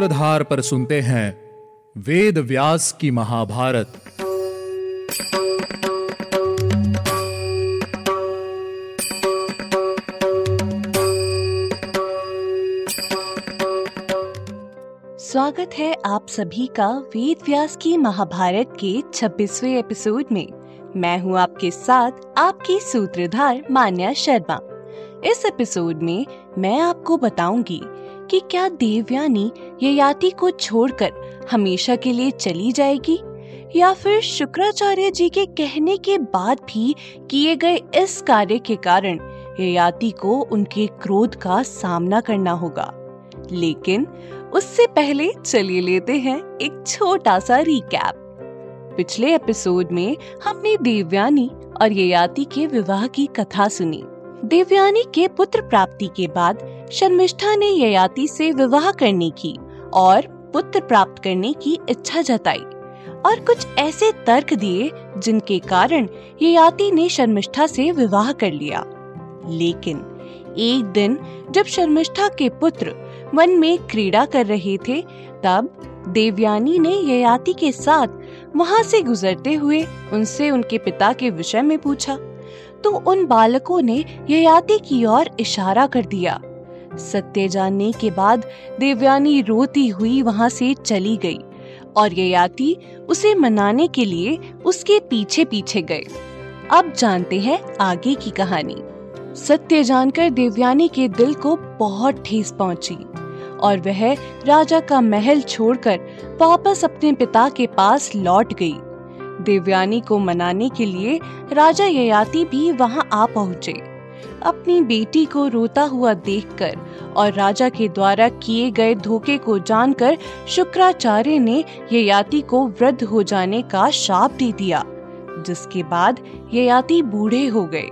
सूत्रधार पर सुनते हैं वेद व्यास की महाभारत। स्वागत है आप सभी का वेद व्यास की महाभारत के 26वें एपिसोड में। मैं हूँ आपके साथ आपकी सूत्रधार मान्या शर्मा। इस एपिसोड में मैं आपको बताऊँगी कि क्या देवयानी ययाति को छोड़कर हमेशा के लिए चली जाएगी? या फिर शुक्राचार्य जी के कहने के बाद भी किए गए इस कार्य के कारण ययाति को उनके क्रोध का सामना करना होगा? लेकिन उससे पहले चलिए लेते हैं एक छोटा सा रिकैप पिछले एपिसोड में हमने देवयानी और ययाति के विवाह की कथा सुनी। देवयानी के पुत्र प्राप्ति के बाद शर्मिष्ठा ने ययाति से विवाह करने की। और पुत्र प्राप्त करने की इच्छा जताई और कुछ ऐसे तर्क दिए जिनके कारण ययाति ने शर्मिष्ठा से विवाह कर लिया। लेकिन एक दिन जब शर्मिष्ठा के पुत्र वन में क्रीड़ा कर रहे थे, तब देवयानी ने ययाति के साथ वहाँ से गुजरते हुए उनसे उनके पिता के विषय में पूछा। तो उन बालकों ने ययाति की ओर इशारा कर दिया। सत्य जानने के बाद देवयानी रोती हुई वहाँ से चली गई और ययाति उसे मनाने के लिए उसके पीछे पीछे गए। अब जानते हैं आगे की कहानी। सत्य जानकर देवयानी के दिल को बहुत ठेस पहुँची और वह राजा का महल छोड़कर वापस अपने पिता के पास लौट गई। देवयानी को मनाने के लिए राजा ययाति भी वहाँ आ पहुँचे। अपनी बेटी को रोता हुआ देखकर और राजा के द्वारा किए गए धोखे को जानकर शुक्राचार्य ने ययाति को वृद्ध हो जाने का शाप दे दिया, जिसके बाद ययाति बूढ़े हो गए।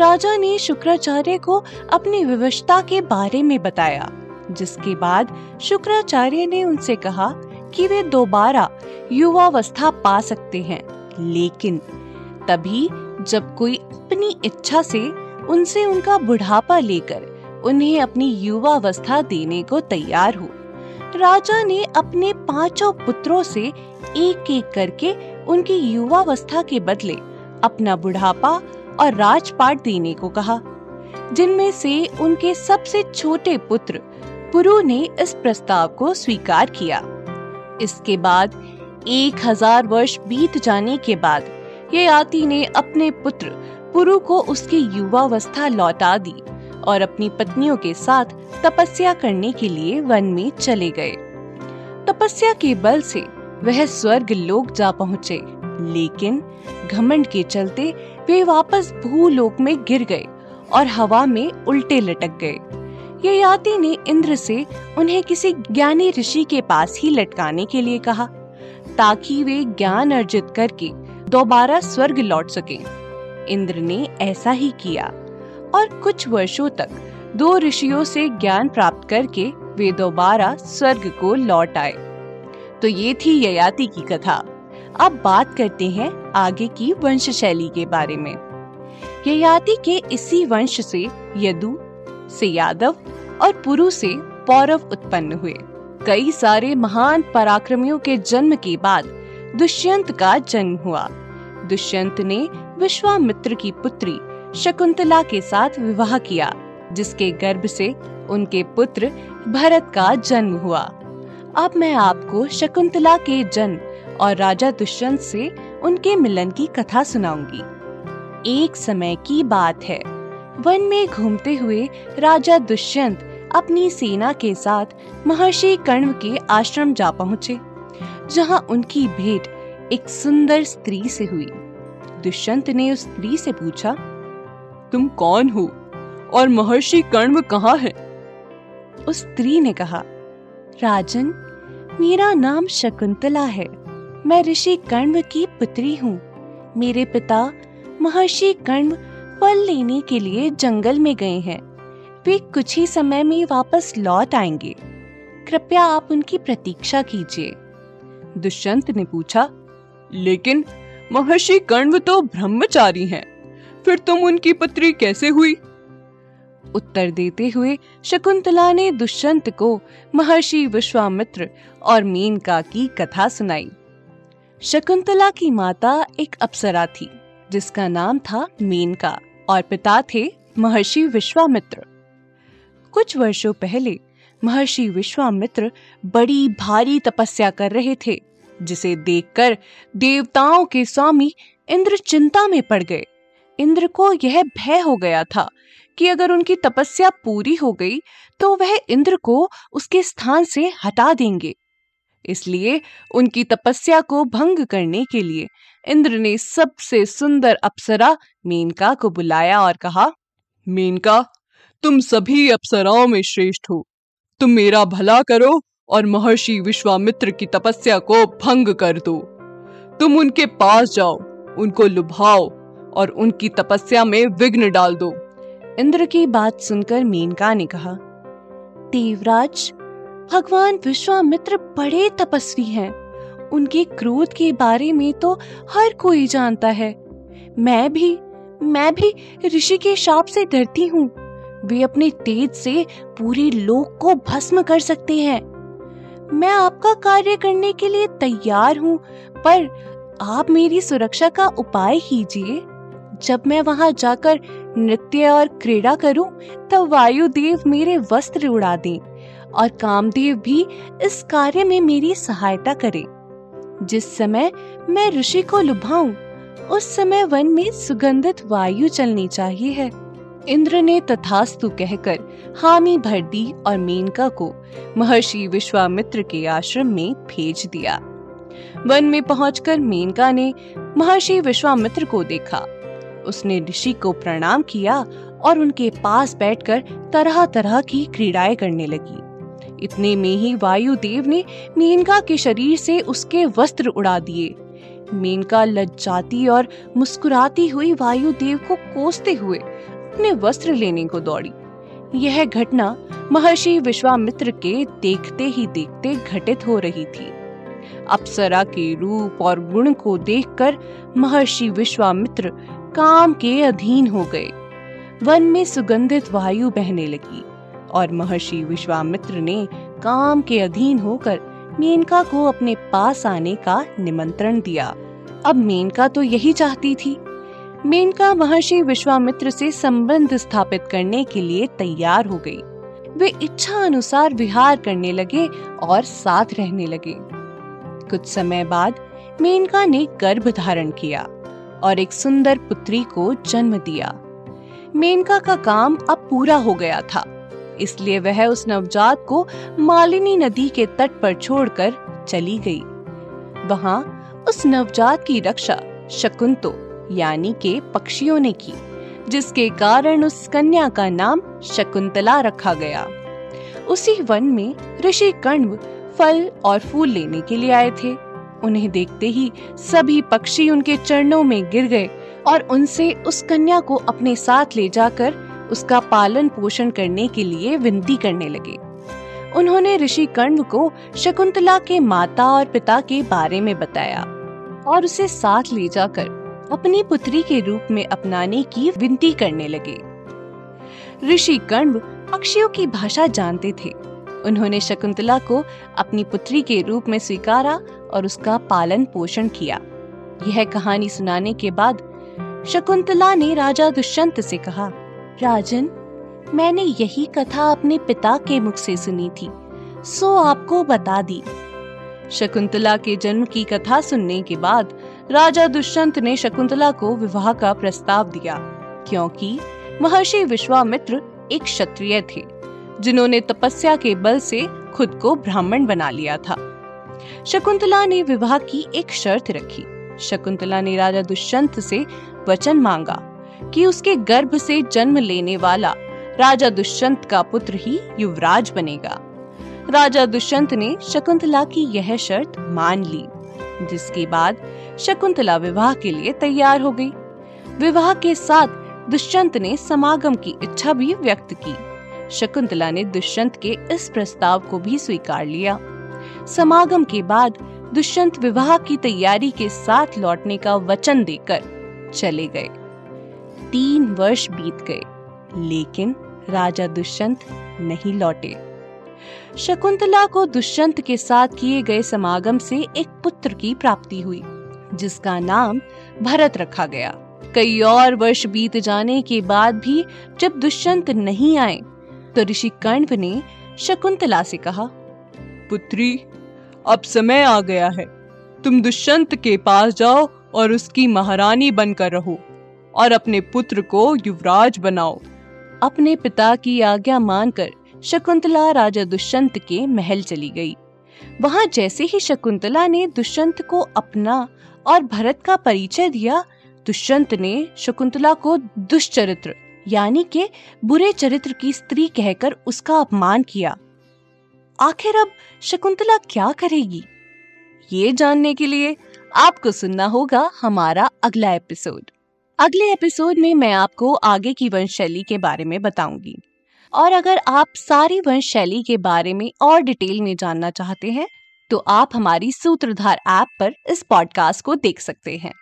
राजा ने शुक्राचार्य को अपनी विवशता के बारे में बताया, जिसके बाद शुक्राचार्य ने उनसे कहा कि वे दोबारा युवावस्था पा सकते हैं, लेकिन तभी जब कोई अपनी इच्छा से उनसे उनका बुढ़ापा लेकर उन्हें अपनी युवावस्था देने को तैयार हो राजा ने अपने पाँचों पुत्रों से एक एक करके उनकी युवावस्था के बदले अपना बुढ़ापा और राजपाट देने को कहा, जिनमें से उनके सबसे छोटे पुत्र पुरु ने इस प्रस्ताव को स्वीकार किया। इसके बाद एक हज़ार वर्ष बीत जाने के बाद ययाति ने अपने पुत्र पुरु को उसकी युवावस्था लौटा दी और अपनी पत्नियों के साथ तपस्या करने के लिए वन में चले गए तपस्या के बल से वह स्वर्ग लोक जा पहुँचे, लेकिन घमंड के चलते वे वापस भूलोक में गिर गए और हवा में उल्टे लटक गए ययाति ने इंद्र से उन्हें किसी ज्ञानी ऋषि के पास ही लटकाने के लिए कहा, ताकि वे ज्ञान अर्जित करके दोबारा स्वर्ग लौट सकें। इंद्र ने ऐसा ही किया। और कुछ वर्षों तक दो ऋषियों से ज्ञान प्राप्त करके वे दोबारा स्वर्ग को लौट आए। तो ये थी ययाति की कथा। अब बात करते हैं आगे की वंश शैली के बारे में। ययाति के इसी वंश से यदु, से यादव और पुरु से पौरव उत्पन्न हुए। कई सारे महान पराक्रमियों के जन्म के बाद दुष्यंत का जन्म हुआ। दुष्यंत ने विश्वामित्र की पुत्री शकुंतला के साथ विवाह किया, जिसके गर्भ से उनके पुत्र भरत का जन्म हुआ। अब मैं आपको शकुंतला के जन्म और राजा दुष्यंत से उनके मिलन की कथा सुनाऊँगी। एक समय की बात है। वन में घूमते हुए राजा दुष्यंत अपनी सेना के साथ महर्षि कर्ण के आश्रम जा पहुँचे, जहाँ उनकी भेंट एक सुंदर स्त्री से हुई। दुष्यंत ने उस स्त्री से पूछा, तुम कौन हो और महर्षि कर्ण कहाँ है? उस स्त्री ने कहा, राजन, मेरा नाम शकुंतला है। मैं ऋषि कर्ण की पुत्री हूँ। मेरे पिता महर्षि कर्ण फल लेने के लिए जंगल में गए हैं। वे कुछ ही समय में वापस लौट आएँगे। कृपया आप उनकी प्रतीक्षा कीजिए। दुष्यंत ने पूछा, लेकिन महर्षि कण्व तो ब्रह्मचारी हैं। फिर तुम उनकी पुत्री कैसे हुई? उत्तर देते हुए शकुंतला ने दुष्यंत को महर्षि विश्वामित्र और मेनका की कथा सुनाई। शकुंतला की माता एक अप्सरा थी, जिसका नाम था मेनका और पिता थे महर्षि विश्वामित्र। कुछ वर्षों पहले महर्षि विश्वामित्र बड़ी भारी तपस्या कर रहे थे। जिसे देखकर देवताओं के स्वामी इंद्र चिंता में पड़ गए। इंद्र को यह भय हो गया था कि अगर उनकी तपस्या पूरी हो गई तो वह इंद्र को उसके स्थान से हटा देंगे। इसलिए उनकी तपस्या को भंग करने के लिए इंद्र ने सबसे सुंदर अप्सरा मेनका को बुलाया और कहा, मेनका, तुम सभी अप्सराओं में श्रेष्ठ हो। तुम मेरा भला करो और महर्षि विश्वामित्र की तपस्या को भंग कर दो। तुम उनके पास जाओ, उनको लुभाओ और उनकी तपस्या में विघ्न डाल दो। इंद्र की बात सुनकर मेनका ने कहा, देवराज, भगवान विश्वामित्र बड़े तपस्वी हैं। उनके क्रोध के बारे में तो हर कोई जानता है। मैं भी मैं भी ऋषि के शाप से डरती हूँ। वे अपने तेज से पूरे लोक को भस्म कर सकते हैं। मैं आपका कार्य करने के लिए तैयार हूँ, पर आप मेरी सुरक्षा का उपाय कीजिए। जब मैं वहाँ जाकर नृत्य और क्रीड़ा करूँ, तब वायुदेव मेरे वस्त्र उड़ा दें और कामदेव भी इस कार्य में मेरी सहायता करें। जिस समय मैं ऋषि को लुभाऊं, उस समय वन में सुगंधित वायु चलनी चाहिए है। इंद्र ने तथास्तु कहकर हामी भर दी और मेनका को महर्षि विश्वामित्र के आश्रम में भेज दिया। वन में पहुंचकर मेनका ने महर्षि विश्वामित्र को देखा। उसने ऋषि को प्रणाम किया और उनके पास बैठकर तरह तरह की क्रीड़ाएँ करने लगी। इतने में ही वायुदेव ने मेनका के शरीर से उसके वस्त्र उड़ा दिए। मेनका लज्जाती और मुस्कुराती हुई वायुदेव को कोसते हुए अपने वस्त्र लेने को दौड़ी। यह घटना महर्षि विश्वामित्र के देखते ही देखते घटित हो रही थी। अप्सरा के रूप और गुण को देखकर महर्षि विश्वामित्र काम के अधीन हो गए। वन में सुगंधित वायु बहने लगी और महर्षि विश्वामित्र ने काम के अधीन होकर मेनका को अपने पास आने का निमंत्रण दिया। अब मेनका तो यही चाहती थी। मेनका महर्षि विश्वामित्र से संबंध स्थापित करने के लिए तैयार हो गई। वे इच्छा अनुसार विहार करने लगे और साथ रहने लगे। कुछ समय बाद मेनका ने गर्भ धारण किया और एक सुंदर पुत्री को जन्म दिया। मेनका का काम अब पूरा हो गया था, इसलिए वह उस नवजात को मालिनी नदी के तट पर छोड़कर चली गई। वहाँ उस नवजात की रक्षा शकुंतो यानी के पक्षियों ने की, जिसके कारण उस कन्या का नाम शकुंतला रखा गया। उसी वन में ऋषि कण्व फल और फूल लेने के लिए आए थे। उन्हें देखते ही सभी पक्षी उनके चरणों में गिर गए और उनसे उस कन्या को अपने साथ ले जाकर उसका पालन पोषण करने के लिए विनती करने लगे। उन्होंने ऋषि कर्ण को शकुंतला के माता और पिता के बारे में बताया और उसे साथ ले जाकर अपनी पुत्री के रूप में अपनाने की विनती करने लगे। ऋषि कर्ण पक्षियों की भाषा जानते थे। उन्होंने शकुंतला को अपनी पुत्री के रूप में स्वीकारा और उसका पालन पोषण किया। यह कहानी सुनाने के बाद शकुंतला ने राजा दुष्यंत से कहा, राजन, मैंने यही कथा अपने पिता के मुख से सुनी थी। सो आपको बता दी। शकुंतला के जन्म की कथा सुनने के बाद राजा दुष्यंत ने शकुंतला को विवाह का प्रस्ताव दिया, क्योंकि महर्षि विश्वामित्र एक क्षत्रिय थे, जिन्होंने तपस्या के बल से खुद को ब्राह्मण बना लिया था। शकुंतला ने विवाह की एक शर्त रखी। शकुंतला ने राजा दुष्यंत से वचन मांगा कि उसके गर्भ से जन्म लेने वाला राजा दुष्यंत का पुत्र ही युवराज बनेगा। राजा दुष्यंत ने शकुंतला की यह शर्त मान ली। जिसके बाद शकुंतला विवाह के लिए तैयार हो गई। विवाह के साथ दुष्यंत ने समागम की इच्छा भी व्यक्त की। शकुंतला ने दुष्यंत के इस प्रस्ताव को भी स्वीकार लिया। समागम के बाद दुष्यंत विवाह की तैयारी के साथ लौटने का वचन देकर चले गए। तीन वर्ष बीत गए, लेकिन राजा दुष्यंत नहीं लौटे। शकुंतला को दुष्यंत के साथ किए गए समागम से एक पुत्र की प्राप्ति हुई जिसका नाम भरत रखा गया। कई और वर्ष बीत जाने के बाद भी जब दुष्यंत नहीं आए तो ऋषि कण्व ने शकुंतला से कहा पुत्री अब समय आ गया है। तुम दुष्यंत के पास जाओ और उसकी महारानी बनकर रहो और अपने पुत्र को युवराज बनाओ। अपने पिता की आज्ञा मानकर शकुंतला राजा दुष्यंत के महल चली गई। वहाँ जैसे ही शकुंतला ने दुष्यंत को अपना और भरत का परिचय दिया, दुष्यंत ने शकुंतला को दुष्चरित्र, यानी के बुरे चरित्र की स्त्री कहकर उसका अपमान किया। आखिर अब शकुंतला क्या करेगी? ये जानने के लिए आपको सुनना होगा हमारा अगला एपिसोड। अगले एपिसोड में मैं आपको आगे की वंश शैली के बारे में बताऊँगी। और अगर आप सारी वंश शैली के बारे में और डिटेल में जानना चाहते हैं तो आप हमारी सूत्रधार ऐप पर इस पॉडकास्ट को देख सकते हैं।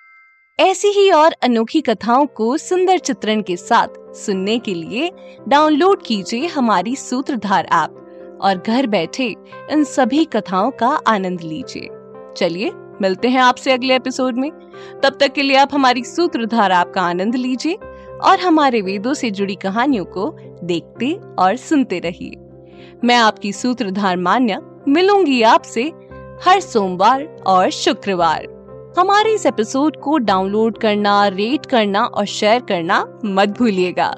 ऐसी ही और अनोखी कथाओं को सुंदर चित्रण के साथ सुनने के लिए डाउनलोड कीजिए हमारी सूत्रधार ऐप और घर बैठे इन सभी कथाओं का आनंद लीजिए। चलिए, मिलते हैं आपसे अगले एपिसोड में। तब तक के लिए आप हमारी सूत्रधार ऐप का आनंद लीजिए। और हमारे वेदों से जुड़ी कहानियों को देखते और सुनते रहिए। मैं आपकी सूत्रधार मान्य, मिलूँगी आपसे हर सोमवार और शुक्रवार। हमारे इस एपिसोड को डाउनलोड करना, रेट करना और शेयर करना मत भूलिएगा।